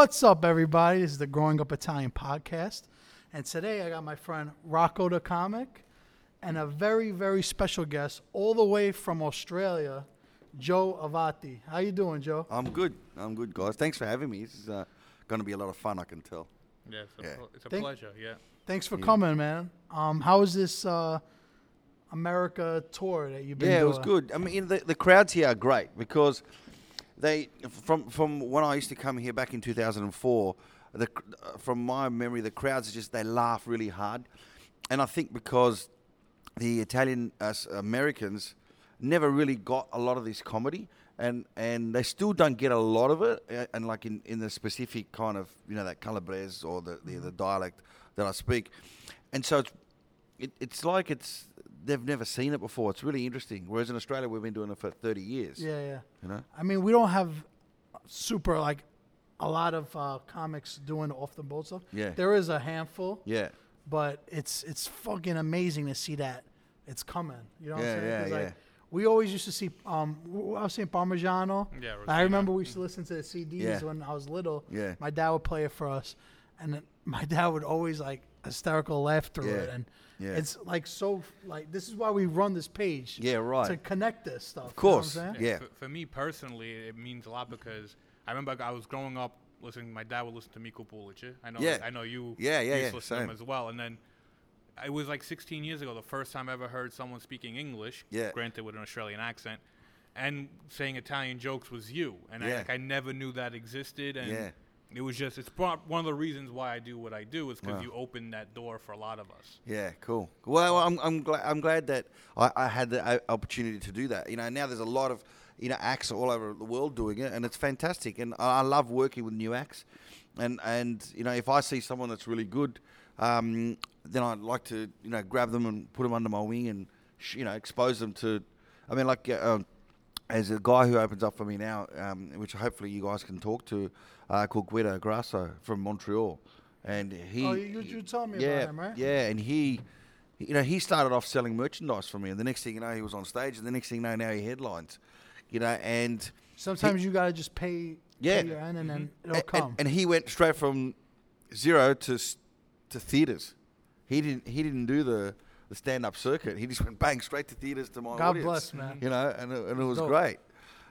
What's up, everybody? This is the Growing Up Italian podcast. And today I got my friend Rocco the Comic and a very, very special guest all the way from Australia, Joe Avati. How you doing, Joe? I'm good. I'm good, guys. Thanks for having me. This is uh, going to be a lot of fun, I can tell. Yeah, it's a, Yeah. pl- it's a Thank- pleasure. Yeah. Thanks for coming, man. Um, how was this uh, America tour that you've been Yeah, it was good. I mean, the, the crowds here are great because they, from from when I used to come here back in 2004, the, from my memory, the crowds are just they laugh really hard, and I think because the Italian uh, Americans never really got a lot of this comedy, and and they still don't get a lot of it, uh, and like in, in the specific kind of you know that Calabrese or the, the the dialect that I speak, and so it's it, it's like it's they've never seen it before. It's really interesting. Whereas in Australia, we've been doing it for thirty years. Yeah, yeah. You know. I mean, we don't have super like a lot of uh, comics doing off the boat stuff. Yeah. There is a handful. Yeah. but it's it's fucking amazing to see that it's coming. You know what Yeah, I'm saying? yeah, 'Cause, yeah. Like, we always used to see. Um, w- I was seeing Parmigiano. Yeah, I remember we used to listen to the CDs Yeah. when I was little. Yeah. My dad would play it for us, and then my dad would always like hysterical laugh through it, Yeah. and Yeah. it's like so like this is why we run this page. Yeah, right. To connect this stuff. Of course. You know what Yeah. For, for me personally, it means a lot because I remember I was growing up listening. My dad would listen to Miko Pulic. I know. Yeah. I know you. Yeah, yeah, used yeah, to listen to him same. as well. And then it was like 16 years ago, the first time I ever heard someone speaking English. Yeah. Granted, with an Australian accent. And saying Italian jokes was you, and I, like, I never knew that existed, and Yeah. It was just it's pro- one of the reasons why I do what I do is because Wow. you opened that door for a lot of us. Yeah, cool. Well, I'm I'm glad I'm glad that I, I had the uh, opportunity to do that. You know, now there's a lot of you know acts all over the world doing it, and it's fantastic. And I I love working with new acts. And and you know, if I see someone that's really good, um, then I'd like to you know grab them and put them under my wing and sh- you know expose them to. I mean, like. Uh, um, as a guy who opens up for me now, um, which hopefully you guys can talk to, uh, called Guido Grasso from Montreal, and he. Oh, you- you told me about yeah, him, right? Yeah, and he, you know, he started off selling merchandise for me, and the next thing you know, he was on stage, and the next thing you know, now he headlines, you know, and Sometimes you gotta just pay. Yeah. Pay your end and then it'll and, come. and he went straight from zero to to theaters. He didn't he didn't do the the stand up circuit. He just went bang straight to theaters to my God audience. bless, man. You know, and it, and it was Dope. great,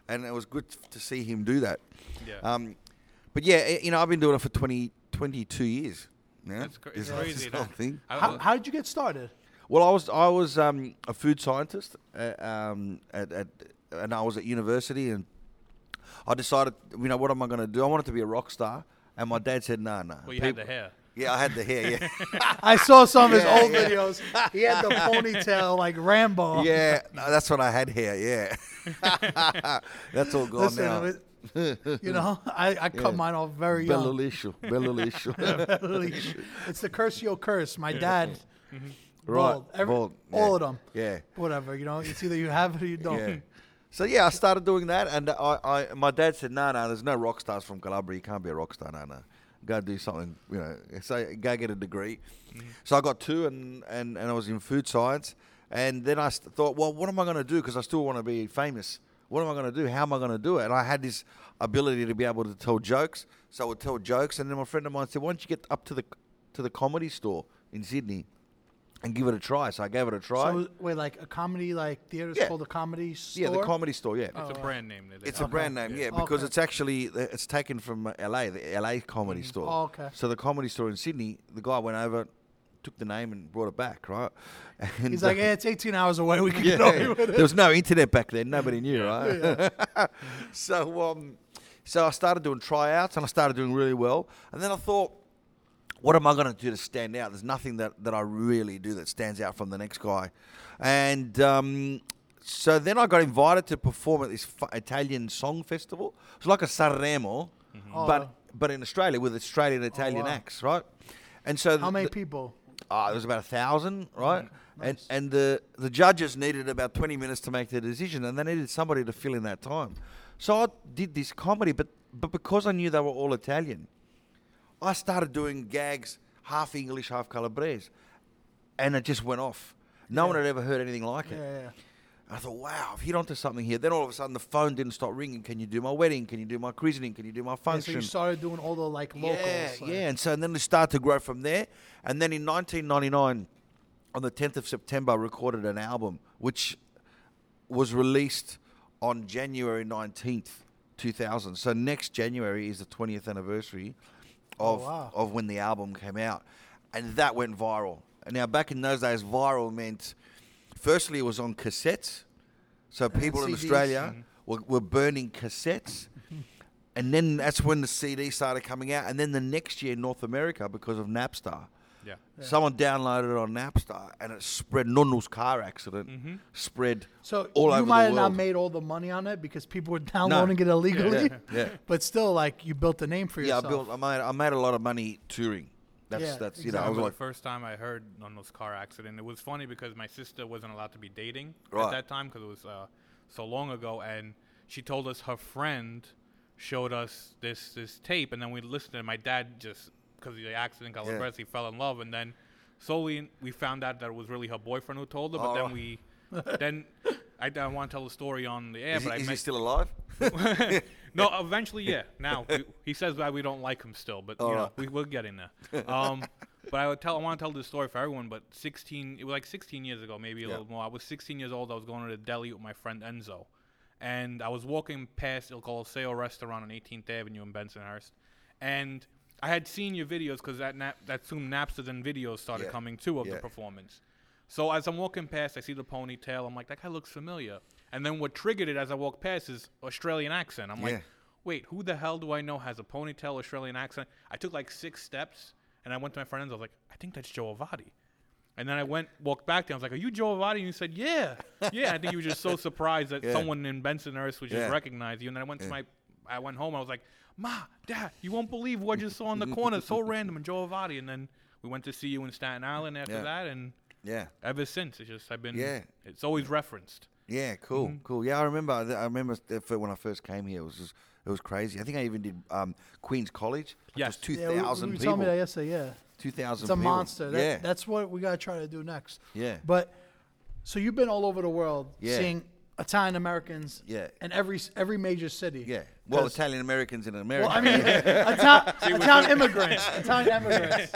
and it was good to see him do that. Yeah. Um, but yeah, eh, you know, I've been doing it for 20, 22 years. Yeah, It's cra- This it's crazy this whole thing. How, how did you get started? Well, I was I was um, a food scientist, uh, um, at, at and I was at university, and I decided, you know, what am I going to do? I wanted to be a rock star, and my dad said, "No, no." well, you had the hair. Yeah, I had the hair. Yeah, I saw some of his Yeah, old yeah. videos. He had the ponytail like Rambo. yeah. No, that's when I had hair. Yeah, that's all gone Listen, now. You know, I, I cut Yeah. mine off very young. Liscio, Bella Liscio. it's the Curcio curse. My dad, mm-hmm. Right, bald. Every, all yeah. of them. Yeah. Whatever, you know, it's either you have it or you don't. So yeah, I started doing that, and I, I my dad said, "No, no, there's no rock stars from Calabria. You can't be a rock star. No, no, go do something. You know, so go get a degree." Mm-hmm. So I got two, and, and, and I was in food science, and then I st- thought, well, what am I going to do? Because I still want to be famous. What am I going to do? How am I going to do it? And I had this ability to be able to tell jokes, so I would tell jokes, and then my friend of mine said, "Why don't you get up to the to the comedy store in Sydney?" And give it a try. So I gave it a try. So wait, like a comedy like theater's Yeah. called a comedy store. yeah, the comedy store. Yeah, It's Oh, a right. brand name. that they It's a have. brand name, yeah, because Okay. it's actually it's taken from uh, LA, the LA comedy store. Oh, okay. So the comedy store in Sydney, the guy went over, took the name and brought it back, right? And, He's like, uh, yeah, it's 18 hours away. We can yeah, get over with it. there was no internet back then. Nobody knew, right? so, um, so I started doing tryouts and I started doing really well. And then I thought, what am I going to do to stand out? There's nothing that, that I really do that stands out from the next guy. And um, so then I got invited to perform at this f- Italian song festival. It's like a Sanremo, Oh. but but in Australia with Australian Italian wow. acts, right? And so How the- many people? Uh, there was about a thousand, right? And nice. and the the judges needed about twenty minutes to make their decision, and they needed somebody to fill in that time. So I did this comedy, but but because I knew they were all Italian, I started doing gags half English, half calabrese, and it just went off. No one had ever heard anything like it. yeah, yeah. I thought, wow, I've hit onto something here. Then all of a sudden, the phone didn't stop ringing. Can you do my wedding? Can you do my christening? Can you do my Yeah, so you started doing all the like locals. Yeah, like- yeah. And so and then it started to grow from there. And then in 1999, on the 10th of September, I recorded an album which was released on January 19th, 2000. So next January is the 20th anniversary Oh, of, wow. of when the album came out. And that went viral. And now, back in those days, viral meant firstly, it was on cassettes. So people in CDs. Australia were, were burning cassettes. And then that's when the CD started coming out. And then the next year in North America, because of Napster, Yeah. someone downloaded it on Napster and it spread. Nonno's car accident Mm-hmm. spread So all you over might have not world. made all the money on it because people were downloading it illegally. yeah. But still, like you built a name for yourself. yeah, I built. I made. I made a lot of money touring. That's Yeah, that's you I know. I was like, the first time I heard on this car accident. It was funny because my sister wasn't allowed to be dating Right. at that time because it was uh, so long ago, and she told us her friend showed us this this tape, and then we listened. And my dad just because of the accident, got Yeah. depressed, he fell in love, and then slowly we found out that it was really her boyfriend who told her. But Oh, then we, then I don't want to tell the story on the air, is, he, but I is he still alive? no, eventually, yeah. Now we, he says that we don't like him still, but you know, Alright. we, we're getting there. Um, but I would tell, I want to tell this story for everyone. But 16, it was like 16 years ago, maybe a Yeah. little more. I was 16 years old. I was going to the deli with my friend Enzo, and I was walking past Il Coliseo restaurant on 18th Avenue in Bensonhurst, and I had seen your videos because that nap, that soon Napsters and videos started Yeah. coming too of Yeah. the performance. So as I'm walking past, I see the ponytail. I'm like, that guy looks familiar. And then what triggered it as I walked past is Australian accent. I'm Yeah. like, wait, who the hell do I know has a ponytail Australian accent? I took like six steps and I went to my friends. I was like, I think that's Joe Avati. And then I went, walked back to him. I was like, Are you Joe Avati? And he said, Yeah. Yeah. I think he was just so surprised that Yeah. someone in Bensonhurst would just Yeah. recognize you. And then I went to my, I went home. I was like, Ma, Dad, you won't believe what I just saw in the corner. So random. And Joe Avati. And then we went to see you in Staten Island after Yeah. that. And yeah. ever since, it's just, I've been, Yeah. it's always referenced. Yeah, cool, cool. Yeah, I remember. I remember when I first came here. It was just, it was crazy. I think I even did um, Queens College. Yes. just two Yeah, we- thousand we, people. told me that yesterday. Yeah, Two thousand. it's a people. monster. That, yeah, that's what we gotta try to do next. yeah, But so you've been all over the world, Yeah. seeing Italian Americans, Yeah. in every every major city. yeah. Well, Italian Americans in America. Well, I mean, Ita- Italian immigrants, Italian immigrants.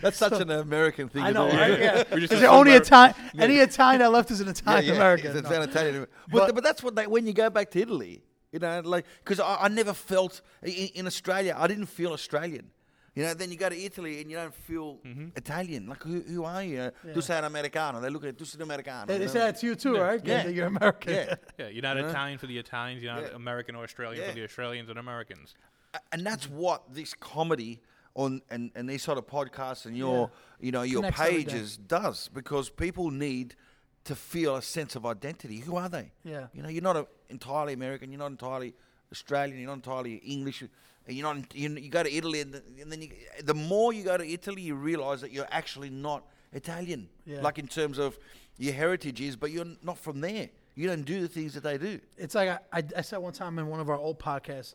that's such an American thing. I know, do. right? Yeah. Is a it only suburb. Italian? Any Italian that left is an Italian yeah, yeah, American. It's No. an Italian. But, But- but that's what they, when you go back to Italy, you know, like because I, I never felt in, in Australia, I didn't feel Australian. You know, then you go to Italy and you don't feel mm-hmm. Italian. Like who, who are you? Yeah. Tu sei un americano. They look at tu sei un americano. They, you they say it's you too, right? Yeah. That You're American. Yeah. Yeah, you're not Yeah. Italian for the Italians. You're not Yeah. American or Australian Yeah. for the Australians and Americans. A- and that's mm-hmm. what this comedy on and, and these sort of podcasts and your you know your Connects pages does because people need to feel a sense of identity. Who are they? Yeah. You know, you're not a, entirely American. You're not entirely Australian. You're not entirely English. And You're not. You, you go to Italy, and, the, and then you, the more you go to Italy, you realize that you're actually not Italian. Yeah. Like in terms of your heritage is, but you're not from there. You don't do the things that they do. It's like I, I, I said one time in one of our old podcasts,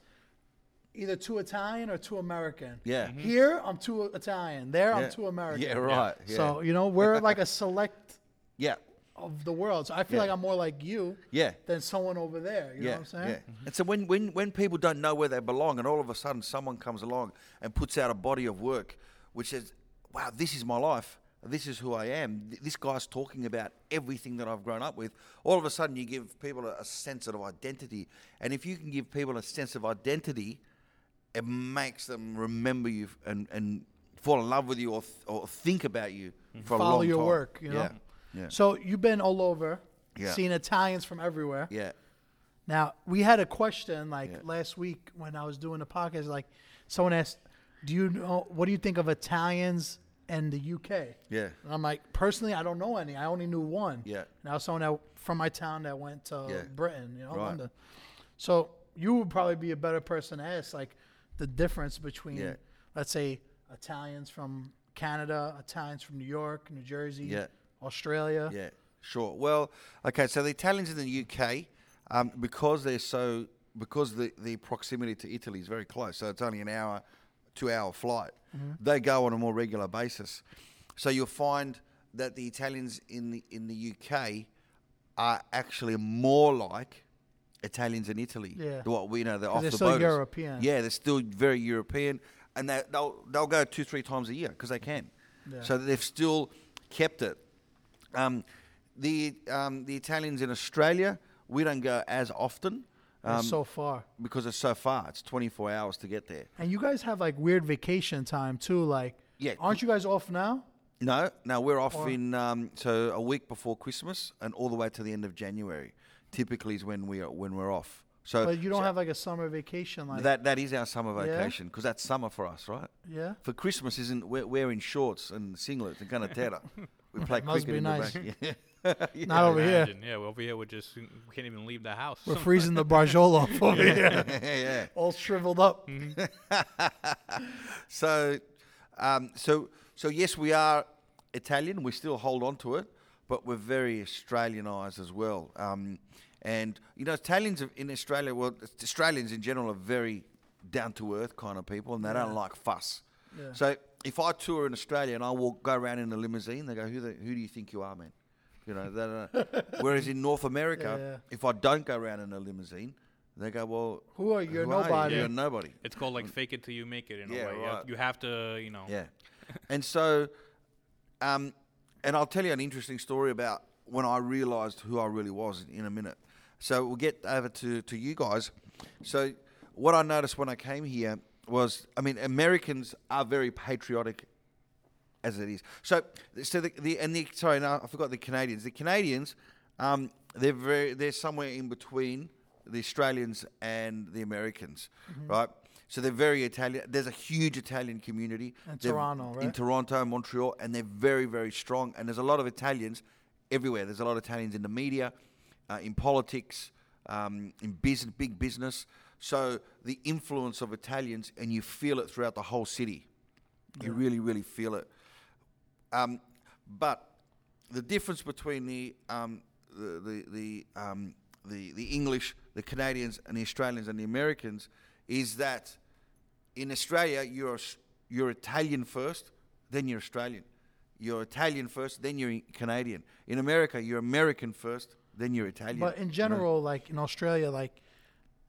either too Italian or too American. Yeah. Mhm. Here I'm too Italian. There Yeah. I'm too American. Yeah, right. Yeah. So you know we're like a select yeah. Of the world. So I feel Yeah. like I'm more like you Yeah. than someone over there. You know yeah, what I'm saying? Yeah. And so when, when, when people don't know where they belong and all of a sudden someone comes along and puts out a body of work which says, wow, this is my life. This is who I am. Th- This guy's talking about everything that I've grown up with. All of a sudden, you give people a, a sense of identity. And if you can give people a sense of identity, it makes them remember you f- and, and fall in love with you or, th- or think about you mm-hmm. for a Follow long your time. work, you know? Yeah. Yeah. So you've been all over, Yeah. seeing Italians from everywhere. yeah. Now we had a question like Yeah. last week when I was doing the podcast. Like someone asked, "Do you know what do you think of Italians and the UK?" Yeah. And I'm like, personally, I don't know any. I only knew one. Yeah. Now someone that, from my town that went to Yeah. Britain, you know, Right. London. So you would probably be a better person to ask, like, the difference between, Yeah. let's say, Italians from Canada, Italians from New York, New Jersey, Yeah. Australia. Yeah, sure. Well, okay, so the Italians in the UK, um, because they're so because the the proximity to Italy is very close, so it's only an hour, two hour flight. They go on a more regular basis, so you'll find that the Italians in the in the UK are actually more like Italians in Italy. Yeah. What we know, they're off they're the still. European. Yeah, they're still very European, and they, they'll they'll go two three times a year because they can. Yeah. So they've still kept it. Um, the um, the Italians in Australia, we don't go as often um, so far. because it's so far. It's 24 hours to get there. And you guys have like weird vacation time too. Like, Yeah. aren't you guys off now? No, no, we're off Or- in um, so a week before Christmas and all the way to the end of January. Typically is when we are when we're off. So But you don't so have like a summer vacation, like that that is our summer vacation because that's summer for us, right? yeah. For Christmas isn't we're, we're in shorts and singlets and canatera. We play Must cricket be in nice. the back. Yeah. Not over here. Imagine. Yeah, well, over here we're just we can't even leave the house. We're freezing the Barjolo off over here, yeah. all shriveled up. So, um, so, so yes, we are Italian. We still hold on to it, but we're very Australianised as well. Um, and you know, Italians in Australia, well, Australians in general are very down to earth kind of people, and they don't like fuss. Yeah. So, if I tour in Australia and I walk go around in a limousine, they go, "Who, the, who do you think you are, man?" You know. They don't, whereas in North America, Yeah, yeah. if I don't go around in a limousine, they go, "Well, Who are you? You're who are nobody. You're nobody." It's called like fake it till you make it in Yeah, a way. You have- right. You have to, you know. Yeah. and so, um, and I'll tell you an interesting story about when I realised who I really was in a minute. So we'll get over to, to you guys. So what I noticed when I came here was, I mean, Americans are very patriotic as it is. So, so the, the and the sorry, no, I forgot the Canadians. The Canadians, um, they're very they're somewhere in between the Australians and the Americans, right? So they're very Italian. There's a huge Italian community In Toronto, In? Toronto, Montreal, and they're very very strong. And there's a lot of Italians everywhere. There's a lot of Italians in the media, uh, in politics, um, in business, big business. So the influence of Italians, and you feel it throughout the whole city. You really, really feel it. Um, but the difference between the um, the the the, um, the the English, the Canadians, and the Australians and the Americans is that in Australia you're you're Italian first, then you're Australian. You're Italian first, then you're Canadian. In America, you're American first, then you're Italian. But in general, like in Australia, like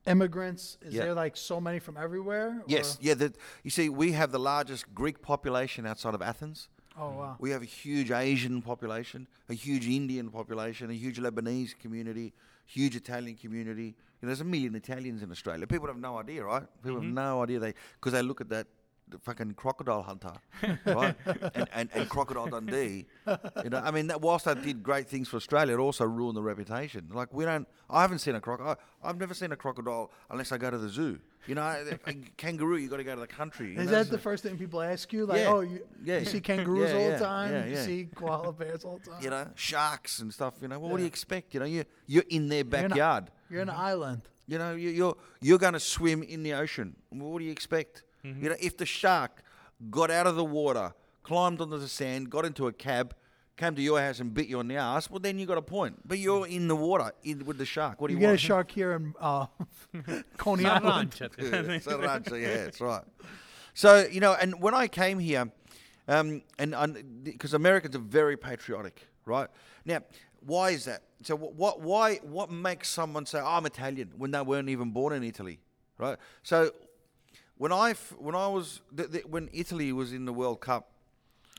immigrants, is Yeah. there like so many from everywhere? or- yes, yeah. The, you see, we have the largest Greek population outside of Athens. Oh wow. We have a huge Asian population, a huge Indian population, a huge Lebanese community, huge Italian community. You know, there's a million Italians in Australia. People have no idea, right? People have mm-hmm. no idea they because they look at that the fucking crocodile hunter, right? and, and, and crocodile Dundee. You know, I mean, that, whilst that did great things for Australia, it also ruined the reputation. Like we don't. I haven't seen a crocodile. I've never seen a crocodile unless I go to the zoo. You know, kangaroo. You got to go to the country. Is know, that so- the first thing people ask you? Like, Yeah. oh, you, Yeah. you see kangaroos Yeah, all the time. You see koala bears all the time. you know, sharks and stuff. You know, well, what do you expect? You know, you you're in their You're backyard. You're in an island. You know, you, you're you're going to swim in the ocean. What do you expect? You know, if the shark got out of the water, climbed onto the sand, got into a cab, came to your house and bit you on the ass, well, then you got a point. But you're in the water in, with the shark. What do You want? you, get a shark here in uh, Coney Island. Sarancha. Yeah, Sriracha, yeah, that's right. So you know, and when I came here, um, and because Americans are very patriotic, right? Now, why is that? So wh- what? Why? What makes someone say I'm Italian when they weren't even born in Italy, right? So when I f- when I was th- th- when Italy was in the World Cup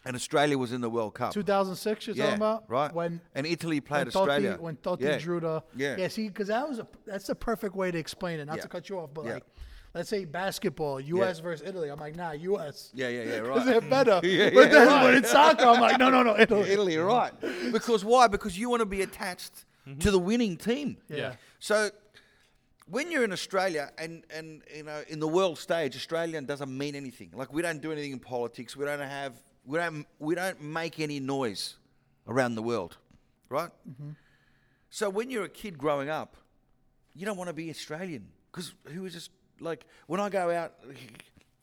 and Australia was in the World Cup, 2006, you're yeah, talking about? right? When and Italy played when Totti, Australia when Totti yeah. drew the Yeah. yeah. See, because that was a that's the perfect way to explain it. Not Yeah. to cut you off, but Yeah. like, let's say basketball, U.S. versus Italy. I'm like, nah, U.S. Yeah, yeah, yeah, Because right. they're better. Yeah, but yeah, then right. when it's soccer, I'm like, no, no, no, Italy. Italy, right? Because why? Because you want to be attached mm-hmm. to the winning team. Yeah. So when you're in Australia and and you know in the world stage, Australian doesn't mean anything. Like we don't do anything in politics. We don't have we don't we don't make any noise around the world, right? So when you're a kid growing up, you don't want to be Australian because who is just like when I go out.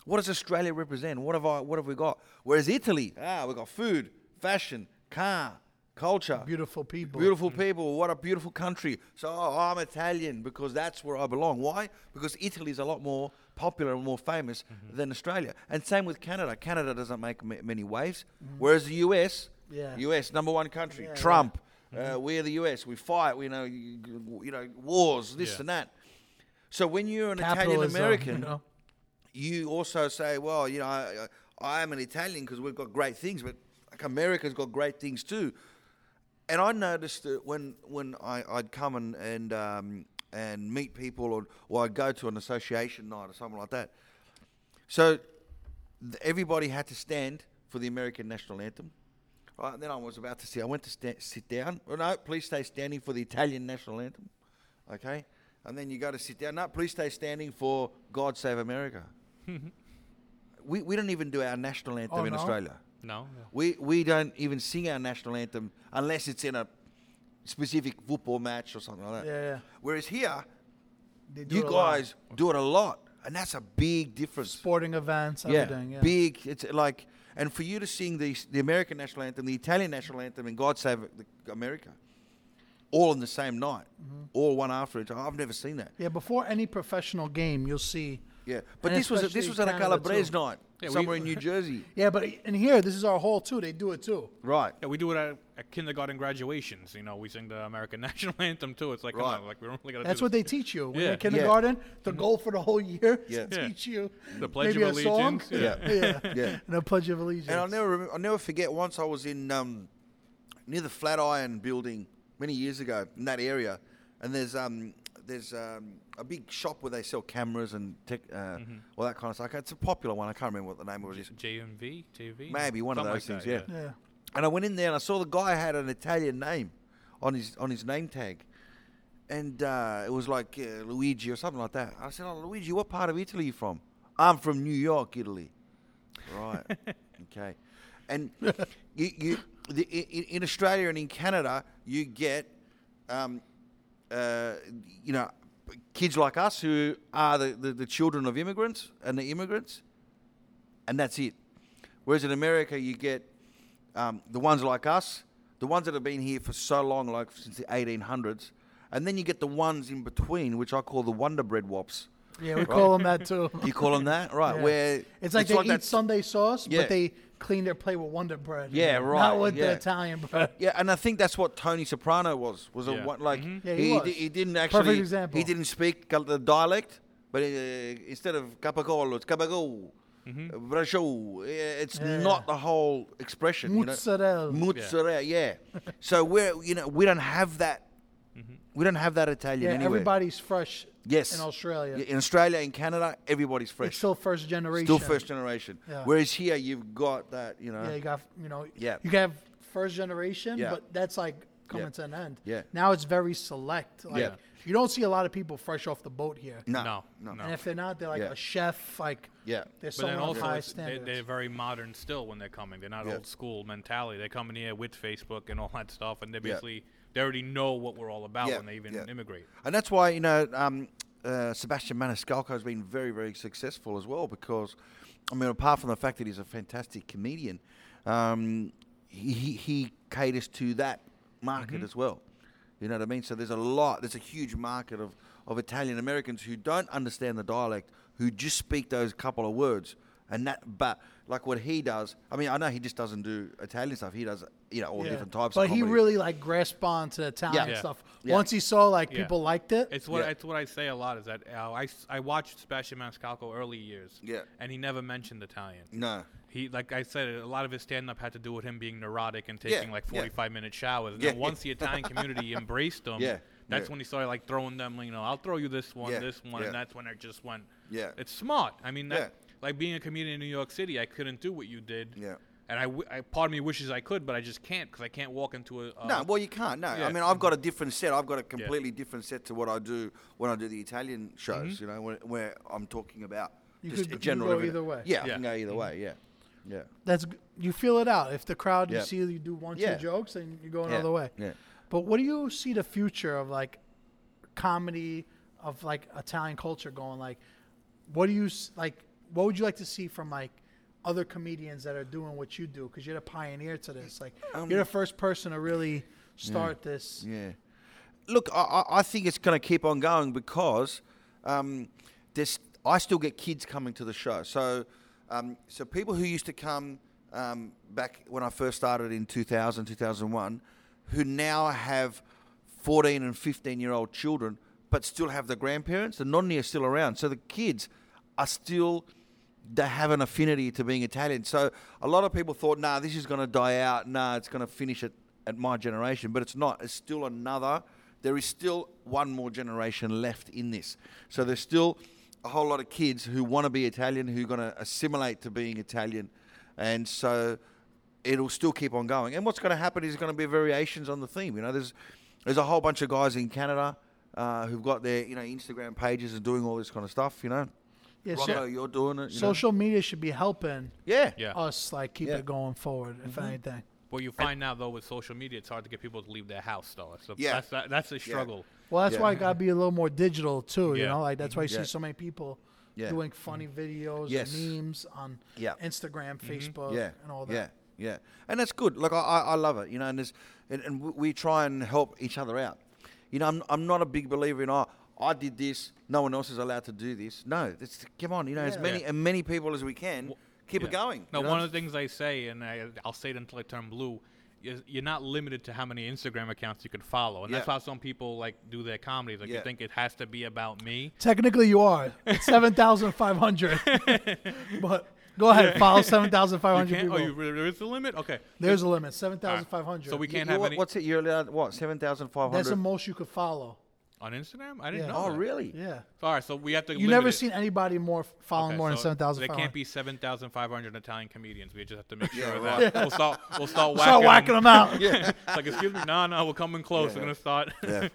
What does Australia represent? What have I? What have we got? Whereas Italy, ah, we got food, fashion, car, culture. Beautiful people. Beautiful people. What a beautiful country. So oh, I'm Italian because that's where I belong. Why? Because Italy's a lot more popular and more famous Mm-hmm. than Australia. And same with Canada. Canada doesn't make ma- many waves, whereas the US, Mm-hmm. Yeah. US number one country, Yeah, Trump. yeah. Uh, we're the US. We fight. We know you, know wars, this and that. So when you're an Italian American, You know? you also say, well, you know, I, I am an Italian because we've got great things, but like America's got great things too. And I noticed that when when I, I'd come and and um, and meet people, or or I'd go to an association night or something like that. So th- everybody had to stand for the American national anthem. Right, and then I was about to sit. I went to sta- sit down. Well, no, please stay standing for the Italian national anthem. Okay, and then you go to sit down. No, please stay standing for God Save America. we we don't even do our national anthem Oh, in no? Australia. No. We we don't even sing our national anthem unless it's in a specific football match or something like that. Yeah, yeah. Whereas here, They do you it lot. guys do it a lot, and that's a big difference. Sporting events, everything. Yeah. big. It's like, and for you to sing the the American national anthem, the Italian national anthem, and God Save America, all in the same night, Mm-hmm. all one after each. other. I've never seen that. Yeah, before any professional game, you'll see. Yeah, but And this was a, especially this was at a Canada, Calabrese too. night Yeah, we- somewhere in New Jersey. Yeah, but in here, this is our hall too. They do it too. Right. Yeah, we do it at, at kindergarten graduations. You know, we sing the American national anthem too. It's like, come Right. on, like we don't really gotta That's do what they teach you when Yeah. you're Yeah. in kindergarten. The goal for the whole year is Yeah. to Yeah. teach you The Pledge maybe of a song. Allegiance, yeah. yeah, Yeah. and a pledge of allegiance. And I'll never, remember, I'll never forget. Once I was in um, near the Flatiron Building many years ago in that area, and there's um, there's um, a big shop where they sell cameras and tech, uh, all that kind of stuff. It's a popular one. I can't remember what the name of it is. JMV, JV. Maybe one of those like things, that, yeah. And I went in there and I saw the guy had an Italian name on his on his name tag, and uh, it was like uh, Luigi or something like that. I said, "Oh, Luigi, what part of Italy are you from?" I'm from New York, Italy. Right. okay. And you you the, in, in Australia and in Canada, you get, um, uh, you know, kids like us who are the, the, the children of immigrants and the immigrants, and that's it. Whereas in America, you get um, the ones like us, the ones that have been here for so long, like since the 1800s, and then you get the ones in between, which I call the Wonder Bread Wops. Yeah, we call them that too. You call them that, right? Yeah. Where It's like they eat that- Sunday sauce, Yeah. but they clean their plate with Wonder Bread. Yeah, right, Not with yeah. the Italian bread. Yeah, and I think that's what Tony Soprano was. Was a Yeah. one like Mhm. Yeah, he he, was. di- he didn't Perfect actually example. he didn't speak gal- the dialect, but uh, instead of capagolo, it's cabago. Brasho. It's Yeah. not the whole expression. you know? Mozzarella. Mozzarella, yeah. so we're you know we don't have that. We don't have that Italian Yeah, anywhere. everybody's fresh yes. in Australia. In Australia, in Canada, everybody's fresh. It's still first generation. Still first generation. Yeah. Whereas here, you've got that, you know. Yeah, you got you know. Yeah. You can have first generation, Yeah. but that's like coming to an end. Yeah. Now it's very select. Like Yeah. You don't see a lot of people fresh off the boat here. no, No, no, no. And if they're not, they're like Yeah. a chef. Like Yeah. they're But then someone of also, high it's- they, standards. they're very modern still when they're coming. They're not Yeah. old school mentality. They come in here with Facebook and all that stuff, and they Yeah. basically they already know what we're all about Yeah, when they even yeah. immigrate. And that's why, you know, um, uh, Sebastian Maniscalco has been very, very successful as well because, I mean, apart from the fact that he's a fantastic comedian, um, he, he, he caters to that market Mm-hmm. as well. You know what I mean? So there's a lot, there's a huge market of, of Italian Americans who don't understand the dialect, who just speak those couple of words. And that, but like what he does, I mean, I know he just doesn't do Italian stuff. He does, you know, all Yeah. different types of stuff. But he really like grasped on to Italian Yeah. stuff. Yeah. Once he saw like Yeah. people liked it. It's what Yeah. it's what I say a lot is that uh, I, s- I watched Sebastian Maniscalco early years. Yeah. And he never mentioned Italian. No. He like I said, a lot of his stand up had to do with him being neurotic and Yeah, taking like yeah. forty five minute showers. And Yeah. then once the Italian community embraced him, Yeah, that's yeah. when he started like throwing them, you know, I'll throw you this one, Yeah, this one, yeah. and that's when it just went. Yeah. It's smart. I mean, that Yeah. like being a comedian in New York City, I couldn't do what you did. Yeah. And I, w- I part of me wishes I could, but I just can't because I can't walk into a. a No, well, you can't. No, yeah. I mean, I've got a different set. I've got a completely different set to what I do when I do the Italian shows. Mm-hmm. You know, where, where I'm talking about You just could- a you general. go event. either way. Yeah, I Yeah. can go either mm-hmm. way. Yeah, yeah, That's you feel it out. If the crowd you Yeah. see you do one Yeah. two jokes, then you go yeah. another way. Yeah. But what do you see the future of like comedy of like Italian culture going? Like, what do you s- like? What would you like to see from like other comedians that are doing what you do? Because you're the pioneer to this. Like Um, you're the first person to really start this. Yeah. Look, I, I- I think it's going to keep on going because um, there's, I still get kids coming to the show. So, um, so people who used to come um, back when I first started in 2000, 2001, who now have 14 and 15 year old children, but still have the grandparents, the nonni are still around. So the kids are still they have an affinity to being Italian. So a lot of people thought, nah, this is going to die out. Nah, it's going to finish it at my generation. But it's not. It's still another. There is still one more generation left in this. So there's still a whole lot of kids who want to be Italian, who are going to assimilate to being Italian. And so it'll still keep on going. And what's going to happen is going to be variations on the theme. You know, there's there's a whole bunch of guys in Canada uh, who've got their you know Instagram pages and doing all this kind of stuff. You know, Yeah, Rocco, so- you're doing it. You know? social media should be helping Yeah. Yeah. us like keep Yeah. it going forward, if Mm-hmm. anything. What you find now though with social media, it's hard to get people to leave their house though. So Yeah. that's that, that's a struggle. Well, that's Yeah. why I gotta be a little more digital too. You Yeah. know, like that's why you Yeah. see so many people Yeah. doing funny videos, Yes. and memes on Yeah. Instagram, mm-hmm. Facebook, yeah, and all that. Yeah, yeah, and that's good. Like I, I, I love it. You know, and there's, and, and we- we try and help each other out. You know, I'm, I'm not a big believer in oh, I did this. No one else is allowed to do this. No, it's, come on. You know, as Yeah. many Yeah. and many people as we can, keep it going. No, you know? one of the things I say, and I, I'll say it until I turn blue, is you're not limited to how many Instagram accounts you could follow, and that's Yeah. how some people like do their comedies. Like Yeah. you think it has to be about me. Technically, you are seven thousand five hundred, but go ahead, follow seven thousand five You hundred can't. people. Oh, you, there is a limit. Okay. There's a limit, seven thousand five hundred. So we can't you- have what- any What's it? You're uh, allowed what? seven thousand five hundred? That's the most you could follow. On Instagram. I didn't Yeah. know. Oh, that. really? Yeah, All right, so we have to. you limit never it. seen anybody more following Okay, more than seven thousand There can't be seven thousand five hundred Italian comedians. We just have to make Yeah, sure right. that we'll start. We'll start whacking. Start whacking them out. Yeah. It's like, excuse me, no, no, we're coming close. Yeah. We're gonna start. yeah.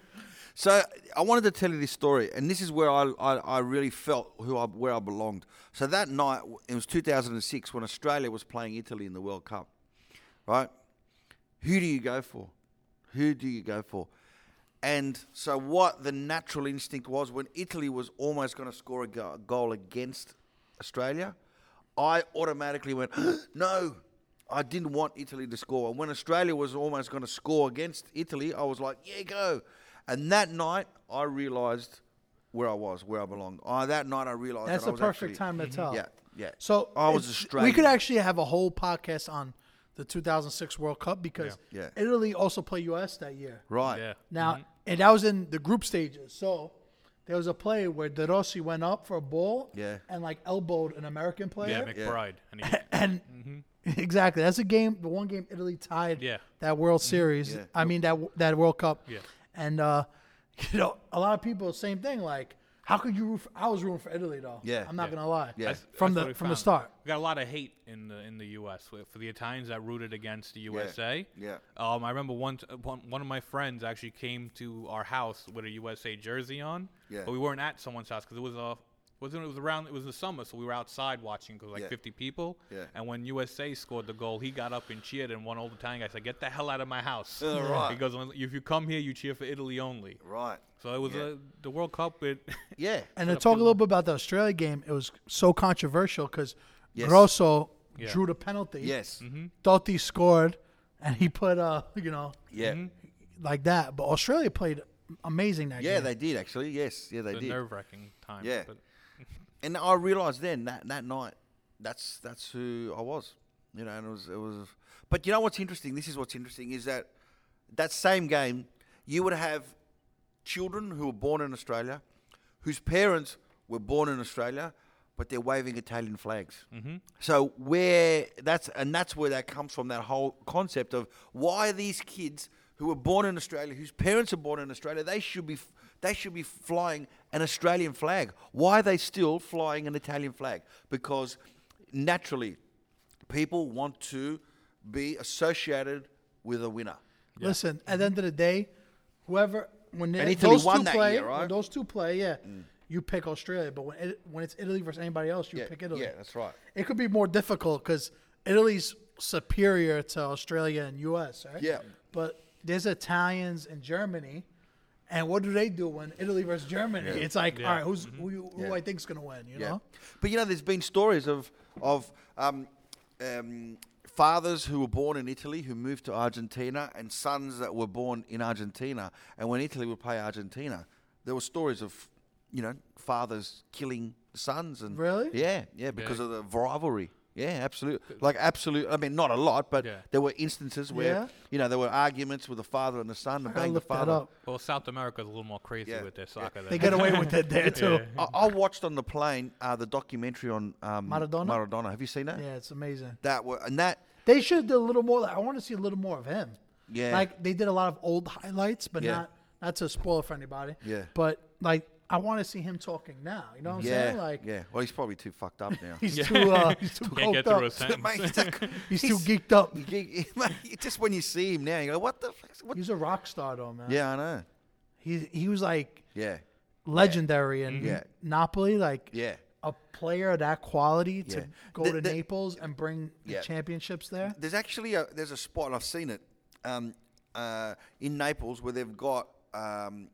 So I wanted to tell you this story, and this is where I, I, I really felt who I, where I belonged. So that night, it was 2006 when Australia was playing Italy in the World Cup, right? Who do you go for? Who do you go for? And so what the natural instinct was when Italy was almost going to score a go- goal against Australia, I automatically went, no, I didn't want Italy to score. And when Australia was almost going to score against Italy, I was like, yeah, go. And that night, I realised where I was, where I belonged. Uh, that night, I realised That's that I the perfect actually- time to tell. Yeah, yeah. So I was Australian. We could actually have a whole podcast on the 2006 World Cup because Yeah. Yeah. Italy also played US that year. right. yeah. Now, mm-hmm. and that was in the group stages. So there was a play where De Rossi went up for a ball Yeah. and like elbowed an American player. Yeah, player. McBride. And he, and mm-hmm. exactly, that's a game. The one game Italy tied Yeah. that World mm-hmm. Series. Yeah. I mean that that World Cup. Yeah. And uh, you know, a lot of people same thing. Like, how could you? Root for, I was rooting for Italy though. Yeah. I'm not Yeah. gonna lie. Yeah. That's- From that's the what we from the start. We got a lot of hate in the in the U.S. for for the Italians that rooted against the USA. Yeah. Um, I remember one, t- one one of my friends actually came to our house with a USA jersey on. Yeah. But we weren't at someone's house because it was a. Was it was around? It was the summer, so we were outside watching because like Yeah. 50 people. Yeah. And when USA scored the goal, he got up and cheered, and one old Italian guy said, "Get the hell out of my house!" Yeah, right. He goes, "If you come here, you cheer for Italy only." Right. So it was Yeah. a, the World Cup. It Yeah. And to up talk a little bit about the Australia game, it was so controversial because Yes. Grosso Yeah. drew the penalty. Yes. Totti scored, and he put uh, you know, Yeah. like that. But Australia played amazing that Yeah, game. Yeah, they did actually. Yes. Yeah, they was a did. nerve wracking time. Yeah. But and I realised then that that night, that's that's who I was. You know, and it was it was. But you know what's interesting? This is what's interesting is that that same game, you would have children who were born in Australia, whose parents were born in Australia, but they're waving Italian flags. Mm-hmm. So where that's and that's where that comes from. That whole concept of why are these kids who were born in Australia, whose parents are born in Australia, they should be f- they should be flying an Australian flag. Why are they still flying an Italian flag? Because naturally, people want to be associated with a winner. Listen, at the end of the day, whoever when they, those two play, year, right? when those two play, yeah, mm. you pick Australia. But when it, when it's Italy versus anybody else, you Yeah, pick Italy. yeah, that's right. It could be more difficult because Italy's superior to Australia and U.S. Right? Yeah. But there's Italians in Germany, and what do they do when Italy versus Germany? It's like, Yeah. all right, who's who, you- who Yeah. I think's gonna win? You Yeah. know? But you know, there's been stories of of um, um, fathers who were born in Italy who moved to Argentina, and sons that were born in Argentina. And when Italy would play Argentina, there were stories of, you know, fathers killing sons and Really? yeah, yeah, because Yeah. of the rivalry. Yeah, absolutely. Like absolute. I mean, not a lot, but Yeah. there were instances where Yeah? you know there were arguments with the father and the son, and I bang the look that father. up. Well, South America's a little more crazy Yeah. with their soccer. They than- get away with it there too. Yeah. I, I watched on the plane uh, the documentary on um, Maradona? Maradona. Have you seen that? Yeah, it's amazing. That were, and that They should do a little more. I want to see a little more of him. Yeah. Like they did a lot of old highlights, but Yeah. not not to spoil it for anybody. Yeah. But like I want to see him talking now. You know what I'm yeah, saying? Like yeah. Well, he's probably too fucked up now. he's too uh, he's too Can't get coked up. a sentence. Mate, he's like- He's too geeked up. he- he- just when you see him now, you go, "What the fuck? What?" He's a rock star though, man. Yeah, I know. He he was like Yeah, legendary in Yeah. Napoli. Like yeah, a player of that quality to Yeah. go The- to the- Naples and bring the championships there. There's actually a there's a spot I've seen it um, uh, in Naples where they've got um,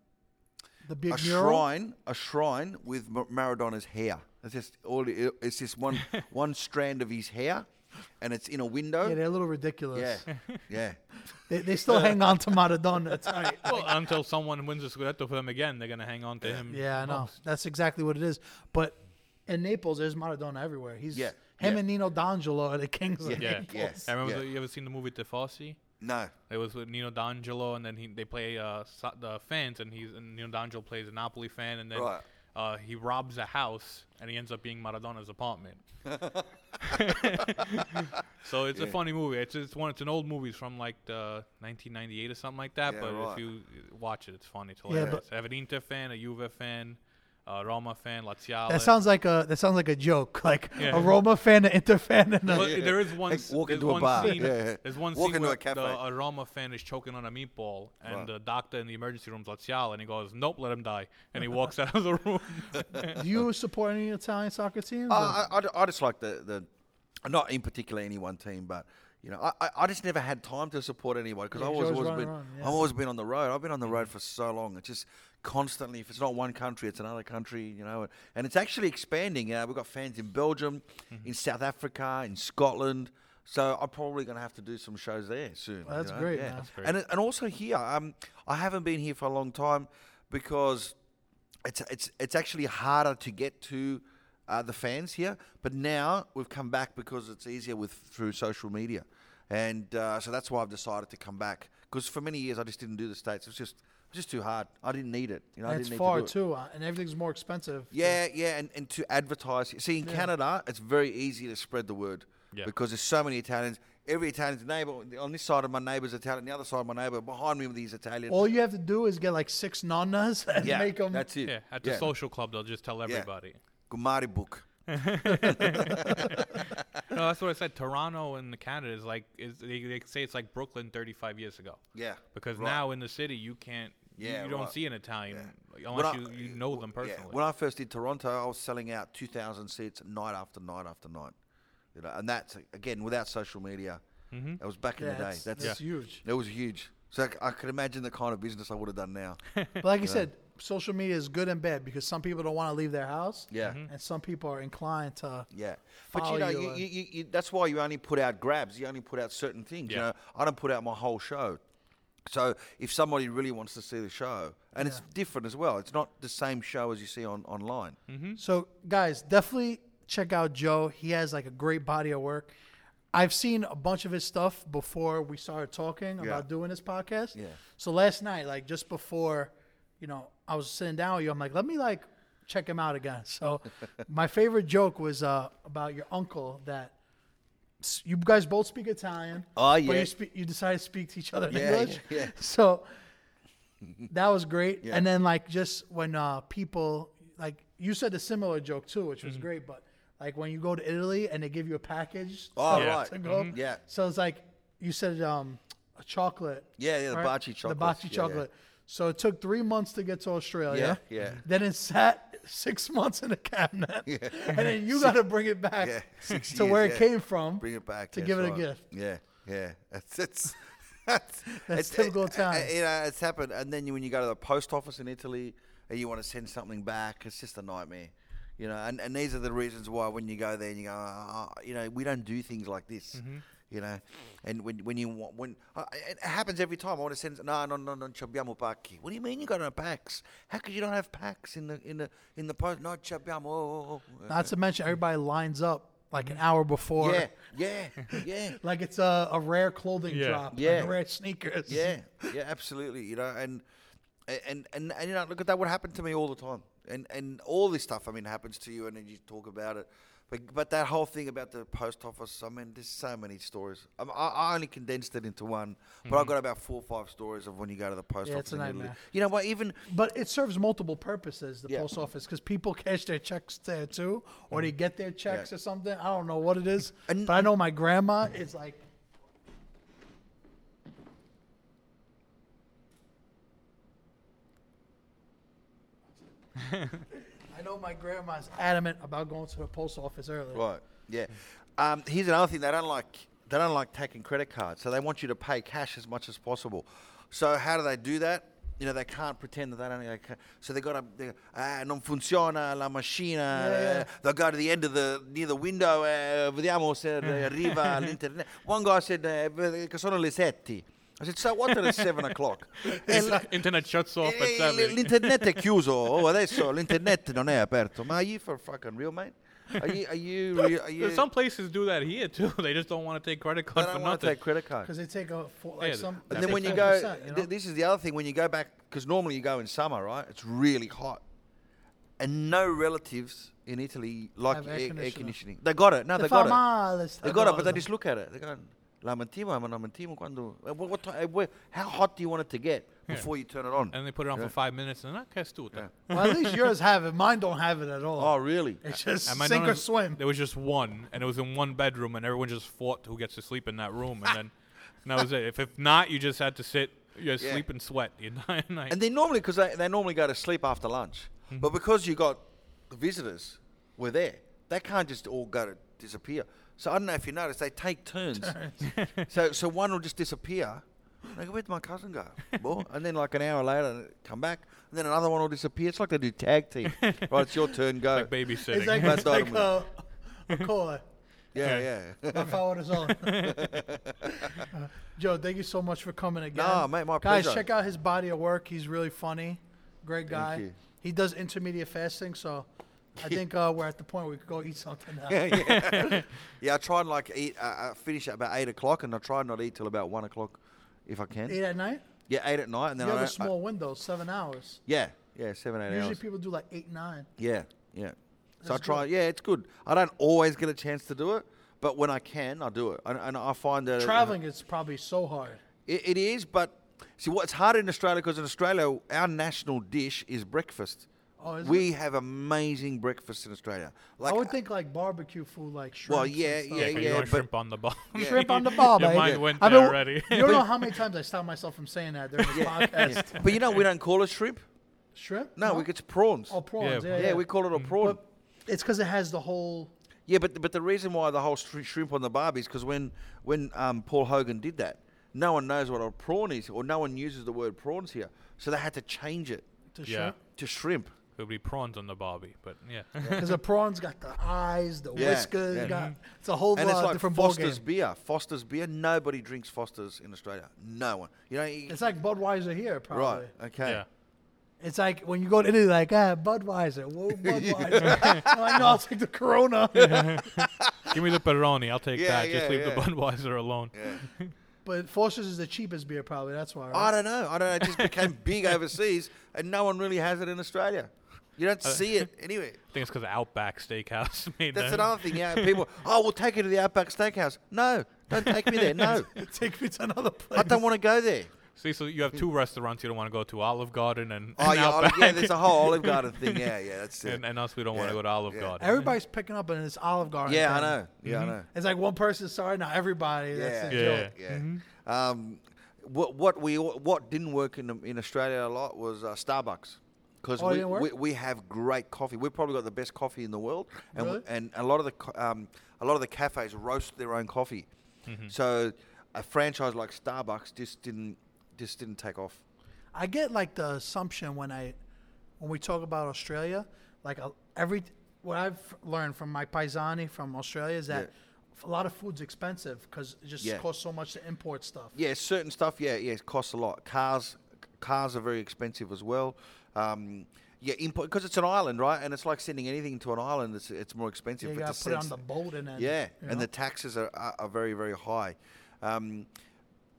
The big a mural. shrine, a shrine with Ma- Maradona's hair. It's just all. it- It's just one one strand of his hair, and it's in a window. Yeah, they're a little ridiculous. yeah, yeah. They, they still hang on to Maradona tight. well, until someone wins the Scudetto for them again, they're gonna hang on to him. Yeah, I know. That's exactly what it is. But in Naples, there's Maradona everywhere. He's Yeah, him yeah. and Nino D'Angelo are the kings of Yeah, Naples. yes. I remember. Yeah. The, you ever seen the movie Tifosi? No. It was with Nino D'Angelo, and then he they play uh, so- the fans, and he's and Nino D'Angelo plays a Napoli fan, and then Right. uh, he robs a house, and he ends up being Maradona's apartment. so it's a funny movie. It's it's one. It's an old movie it's from like the 1998 or something like that. Yeah, but right. if you watch it, it's funny. It's Yeah, hilarious. I have an Inter fan, a Juve fan, a Roma fan, Laziale. That sounds like a that sounds like a joke, like Yeah. a Roma fan, an Inter fan, and a, Well, there is one. Like walk there's into a bar. Scene, Yeah, yeah. There's one Walk scene where a cafe. the a Roma fan is choking on a meatball, and Right. the doctor in the emergency room's Laziale, and he goes, "Nope, let him die," and he walks out of the room. do you support any Italian soccer teams? Uh, I, I, I just like the, the, not in particular any one team, but you know, I, I, I just never had time to support anyone because Yeah, I've always, always always been, around, yeah. I've always been on the road. I've been on the road for so long. It's just constantly, if it's not one country, it's another country, you know, and it's actually expanding. Uh, we've got fans in Belgium, Mm-hmm. in South Africa, in Scotland. So I'm probably going to have to do some shows there soon. Well, that's you know? great, yeah. That's great. And and also here, um, I haven't been here for a long time because it's it's it's actually harder to get to uh, the fans here. But now we've come back because it's easier with through social media, and uh, so that's why I've decided to come back. Because for many years I just didn't do the states. It was just just too hard. I didn't need it. You know, I and it's didn't far need to do too, uh, and everything's more expensive. Yeah, yeah, and, and to advertise. See, in Yeah. Canada, it's very easy to spread the word Yeah. because there's so many Italians. Every Italian's neighbor on this side of my neighbor's Italian, the other side of my neighbour, behind me with these Italian. All you have to do is get like six nonnas and yeah, make them. that's it. yeah, at the yeah. social club, they'll just tell everybody. Gumari book. No, that's what I said. Toronto in Canada is like is they, they say it's like Brooklyn 35 years ago. Yeah. Because right. now in the city you can't. You- Yeah, you, don't right. see an Italian When unless I- you, you know them yeah, personally. When I first did Toronto, I was selling out 2,000 seats night after night after night. You know, and that's again without social media. Mm-hmm. That was back in the day. that's, That's that's huge. it was huge. So I could imagine the kind of business I would have done now. But like you said, social media is good and bad because some people don't want to leave their house, Yeah. Mm-hmm. and some people are inclined to. Yeah, but you know, you you, you, you, you, that's why you only put out grabs. You only put out certain things. You Yeah. know, I don't put out my whole show. So if somebody really wants to see the show, and it's different as well, it's not the same show as you see on online. So guys, definitely check out Joe. He has like a great body of work. I've seen a bunch of his stuff before we started talking Yeah. about doing this podcast. Yeah. So last night, like just before, you know, I was sitting down with you. I'm like, let me like check him out again. So my favorite joke was uh, about your uncle that s- you guys both speak Italian. Oh, But yeah. you, speak, you decided to speak to each other in Yeah, English. yeah, yeah. So that was great. Yeah. And then like just when uh, people like you said a similar joke too, which Mm-hmm. was great. But like when you go to Italy and they give you a package. Oh, to, right. To go. Mhm. Yeah. So it's like you said um, a chocolate. Yeah, yeah, the right? Baci The chocolates. Baci Yeah, yeah. chocolate. So it took three months to get to Australia. Yeah, yeah. Then it sat six months in a cabinet. And then you got to bring it back Yeah, to years, where it came from. Bring it back To that's give it a right. gift. Yeah, yeah. It's it's. That's, That's typical Italian. You know, it's happened, and then you, when you go to the post office in Italy and you want to send something back, it's just a nightmare. You know, and, and these are the reasons why when you go there and you go, oh, you know, we don't do things like this. Mm-hmm. You know, and when when you want when uh, it happens every time. I want to send no no no no ci abbiamo pacchi. What do you mean you got no packs? How could you not have packs in the in the in the post? No ci abbiamo. Oh, oh, oh. Not to mention everybody lines up like an hour before. Yeah, yeah, yeah. Like it's a, a rare clothing Yeah. drop. Yeah. Like rare sneakers. Yeah, yeah, absolutely. You know, and and and and you know, look at that. Would happen to me all the time, and and all this stuff. I mean, happens to you, and then you talk about it. But but that whole thing about the post office. I mean, there's so many stories. I, I I only condensed it into one, but I've mm-hmm. got about four or five stories of when you go to the post Yeah, office it's a nightmare. You know what? Even But it serves multiple purposes, the Yeah. post office, because people cash their checks there too, or they mm-hmm. get their checks Yeah. or something. I don't know what it is, And- but I know my grandma is like. I know my grandma's adamant about going to the post office early. Right. Yeah. Um, here's another thing. They don't like they don't like taking credit cards, so they want you to pay cash as much as possible. So how do they do that? You know, they can't pretend that they don't. They so they got to. They, ah, non funziona la macchina. Yeah, yeah. They'll go to the end of the near the window. Uh, vediamo se arriva l'internet. One guy said, uh, "Che sono le sette." I said, "So what? It's seven o'clock." Internet shuts off at Eh, seven. L'internet è chiuso. Oh, adesso l'internet non è aperto. Ma are you for fucking real, mate? Are you? Are you? Are you, are you Some places do that here too. They just don't want to take credit they cards for don't want to take credit card. Because they take a four, like Yeah, some. And then when you go, you know? th- this is the other thing. When you go back, because normally you go in summer, right? It's really hot, and no relatives in Italy like Have air, air air conditioning. They got it. No, The they got it. They got it, but they just look at it. They go, "Lamentiamo, ma lamentiamo quando." uh, What, what time? Where, how hot do you want it to get Yeah. before you turn it on? And they put it on Yeah. for five minutes and that che stuta. Yeah. Well, at least yours have it. Mine don't have it at all. Oh, really? It's just At my sink or swim. There was just one, and it was in one bedroom, and everyone just fought who gets to sleep in that room, and then and that was it. If, if not, you just had to sit, you just Yeah. sleep and sweat the entire night. And they normally, because they, they normally go to sleep after lunch, Mm-hmm. but because you got the visitors were there, they can't just all go to disappear. So I don't know if you noticed, they take turns. so so one will just disappear. They go, where'd my cousin go? Well, and then like an hour later, come back, and then another one will disappear. It's like they do tag team. right, it's your turn, go. like babysitting. It's like, Matt it's like Donovan. a, a cola. yeah, yeah. A favor zone. Uh, Joe, thank you so much for coming again. Nah, mate, my Guys, pleasure. check out his body of work. He's really funny. Great guy. you. He does intermediate fasting, so I think uh, we're at the point where we could go eat something now. yeah, yeah. yeah, I try and like eat, uh, uh, finish at about eight o'clock, and I try and not eat till about one o'clock, if I can. Eight at night? Yeah, eight at night, and then You I have a don't- I- small window, seven hours. yeah, yeah, seven eight Usually hours. people do like eight, nine. Yeah, yeah. So I try. good. Yeah, it's good. I don't always get a chance to do it, but when I can, I do it, and, and I find that Traveling is probably so hard. It, it is, but see, what's harder in Australia because in Australia, our national dish is breakfast. Oh, is we have amazing breakfast in Australia. Like I would think like barbecue food, like shrimp. Well, yeah, yeah, yeah, 'cause yeah, you want but- shrimp on the bar. Yeah. Shrimp on the bar, Your mind went I there mean, already. You don't know how many times I stopped myself from saying that during this podcast. but you know, we don't call it shrimp. Shrimp? No, we get prawns. Oh, prawns. Yeah, Yeah, yeah, yeah. we call it a prawn. But it's because it has the whole. Yeah, but but the reason why the whole str- shrimp on the barbie is because when when um, Paul Hogan did that, no one knows what a prawn is, or no one uses the word prawns here, so they had to change it To Yeah. shrimp. to shrimp. It would be prawns on the barbie, but yeah. Because the prawns got the eyes, the Yeah, whiskers. yeah. Got, it's a whole And it's uh, like different Foster's ballgame. beer. Foster's beer. Nobody drinks Foster's in Australia. No one. You know. You, It's like Budweiser here, probably. right. Okay. yeah. It's like when you go to Italy, like, ah, Budweiser. Whoa, Budweiser. I'm like, no, I'll take the Corona. Give me the Peroni. I'll take Yeah, that. yeah, Just leave the. Budweiser alone. Yeah. but Foster's is the cheapest beer, probably. That's why. I don't know. I don't know. It just became big overseas, and no one really has it in Australia. You don't see it anywhere. I think it's because of Outback Steakhouse made That's that. another thing. Yeah, people. Oh, we'll take you to the Outback Steakhouse. No, don't take me there. No, take me to another place. I don't want to go there. See, so you have two restaurants you don't want to go to: Olive Garden and, Oh and yeah, Outback. Olive, yeah. There's a whole Olive Garden thing. Yeah, yeah. That's it. and, and us, we don't want Yeah, to go to Olive yeah. Garden. Everybody's picking up on this Olive Garden. yeah, I thing. know. Yeah, I know. It's like one person sorry, now everybody. That's Yeah, the Yeah. joke. yeah. Um, what what we what didn't work in in Australia a lot was uh, Starbucks. Because Oh, we, we, we have great coffee. We've probably got the best coffee in the world, and Really? and a lot of the um, a lot of the cafes roast their own coffee. Mm-hmm. So a franchise like Starbucks just didn't just didn't take off. I get like the assumption when I when we talk about Australia, like uh, every what I've learned from my paisani from Australia is that a lot of food's expensive because it just Yeah. costs so much to import stuff. Yeah, certain stuff. Yeah, yeah, it costs a lot. Cars, cars are very expensive as well. Um, yeah, import because it's an island, right? And it's like sending anything to an island. It's it's more expensive. you gotta put it on the boat and then Yeah, you and the taxes are, are, are very, very high. Um,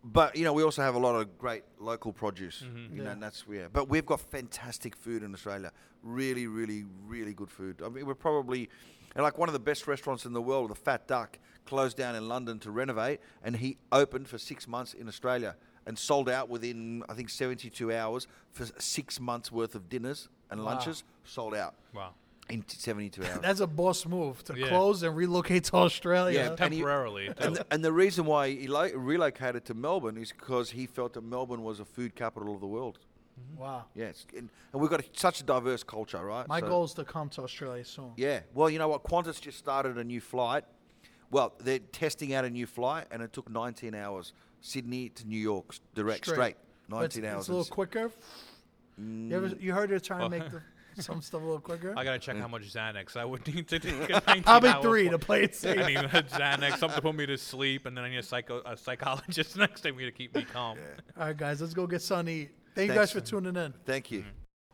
but you know, we also have a lot of great local produce. You know, Mm-hmm. Yeah. and that's yeah. But we've got fantastic food in Australia. Really, really, really good food. I mean, we're probably and like one of the best restaurants in the world, the Fat Duck, closed down in London to renovate, and he opened for six months in Australia and sold out within I think seventy-two hours for six months worth of dinners and Wow. lunches. Sold out Wow. in seventy-two hours. That's a boss move to Yeah. close and relocate to Australia. Yeah, And he- Temporarily. too. And the, and the reason why he lo- relocated to Melbourne is because he felt that Melbourne was a food capital of the world. Mm-hmm. Wow. Yes, and, and we've got a, such a diverse culture, right? My So- goal is to come to Australia soon. Yeah. Well, you know what? Qantas just started a new flight. Well, they're testing out a new flight, and it took 19 hours, Sydney to New York, direct, straight. But it's, 19 hours. It's a little and s- quicker. You, ever, mm. you heard they're trying to make oh. the, some stuff a little quicker? I gotta check how much Xanax I would need to take. a 19 Probably three flight. to play it safe. I need Xanax, something to put me to sleep, and then I need a psycho a psychologist next time we need to keep me calm. All right, guys, let's go get sunny. to eat. Thank you guys for tuning in. Thank you. Mm-hmm.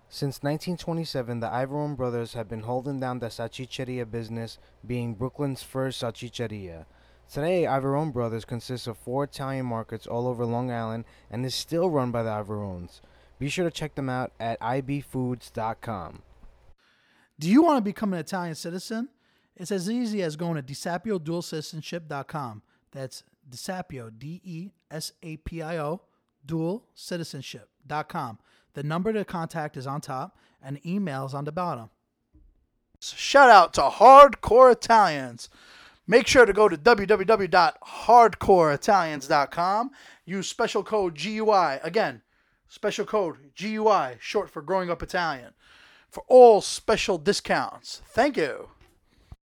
Since 1927, the Iavarone brothers have been holding down the salchicheria business, being Brooklyn's first salchicheria. Today, Iavarone Brothers consists of four Italian markets all over Long Island and is still run by the Iavarones. Be sure to check them out at ibfoods.com. Do you want to become an Italian citizen? It's as easy as going to DeSapio.dualcitizenship.com. That's DeSapio, D E S A P I O, dualcitizenship.com. The number to contact is on top and emails on the bottom. Shout out to Hardcore Italians. Make sure to go to www.hardcoreitalians.com. Use special code GUI. Again, special code GUI, short for Growing Up Italian, for all special discounts. Thank you.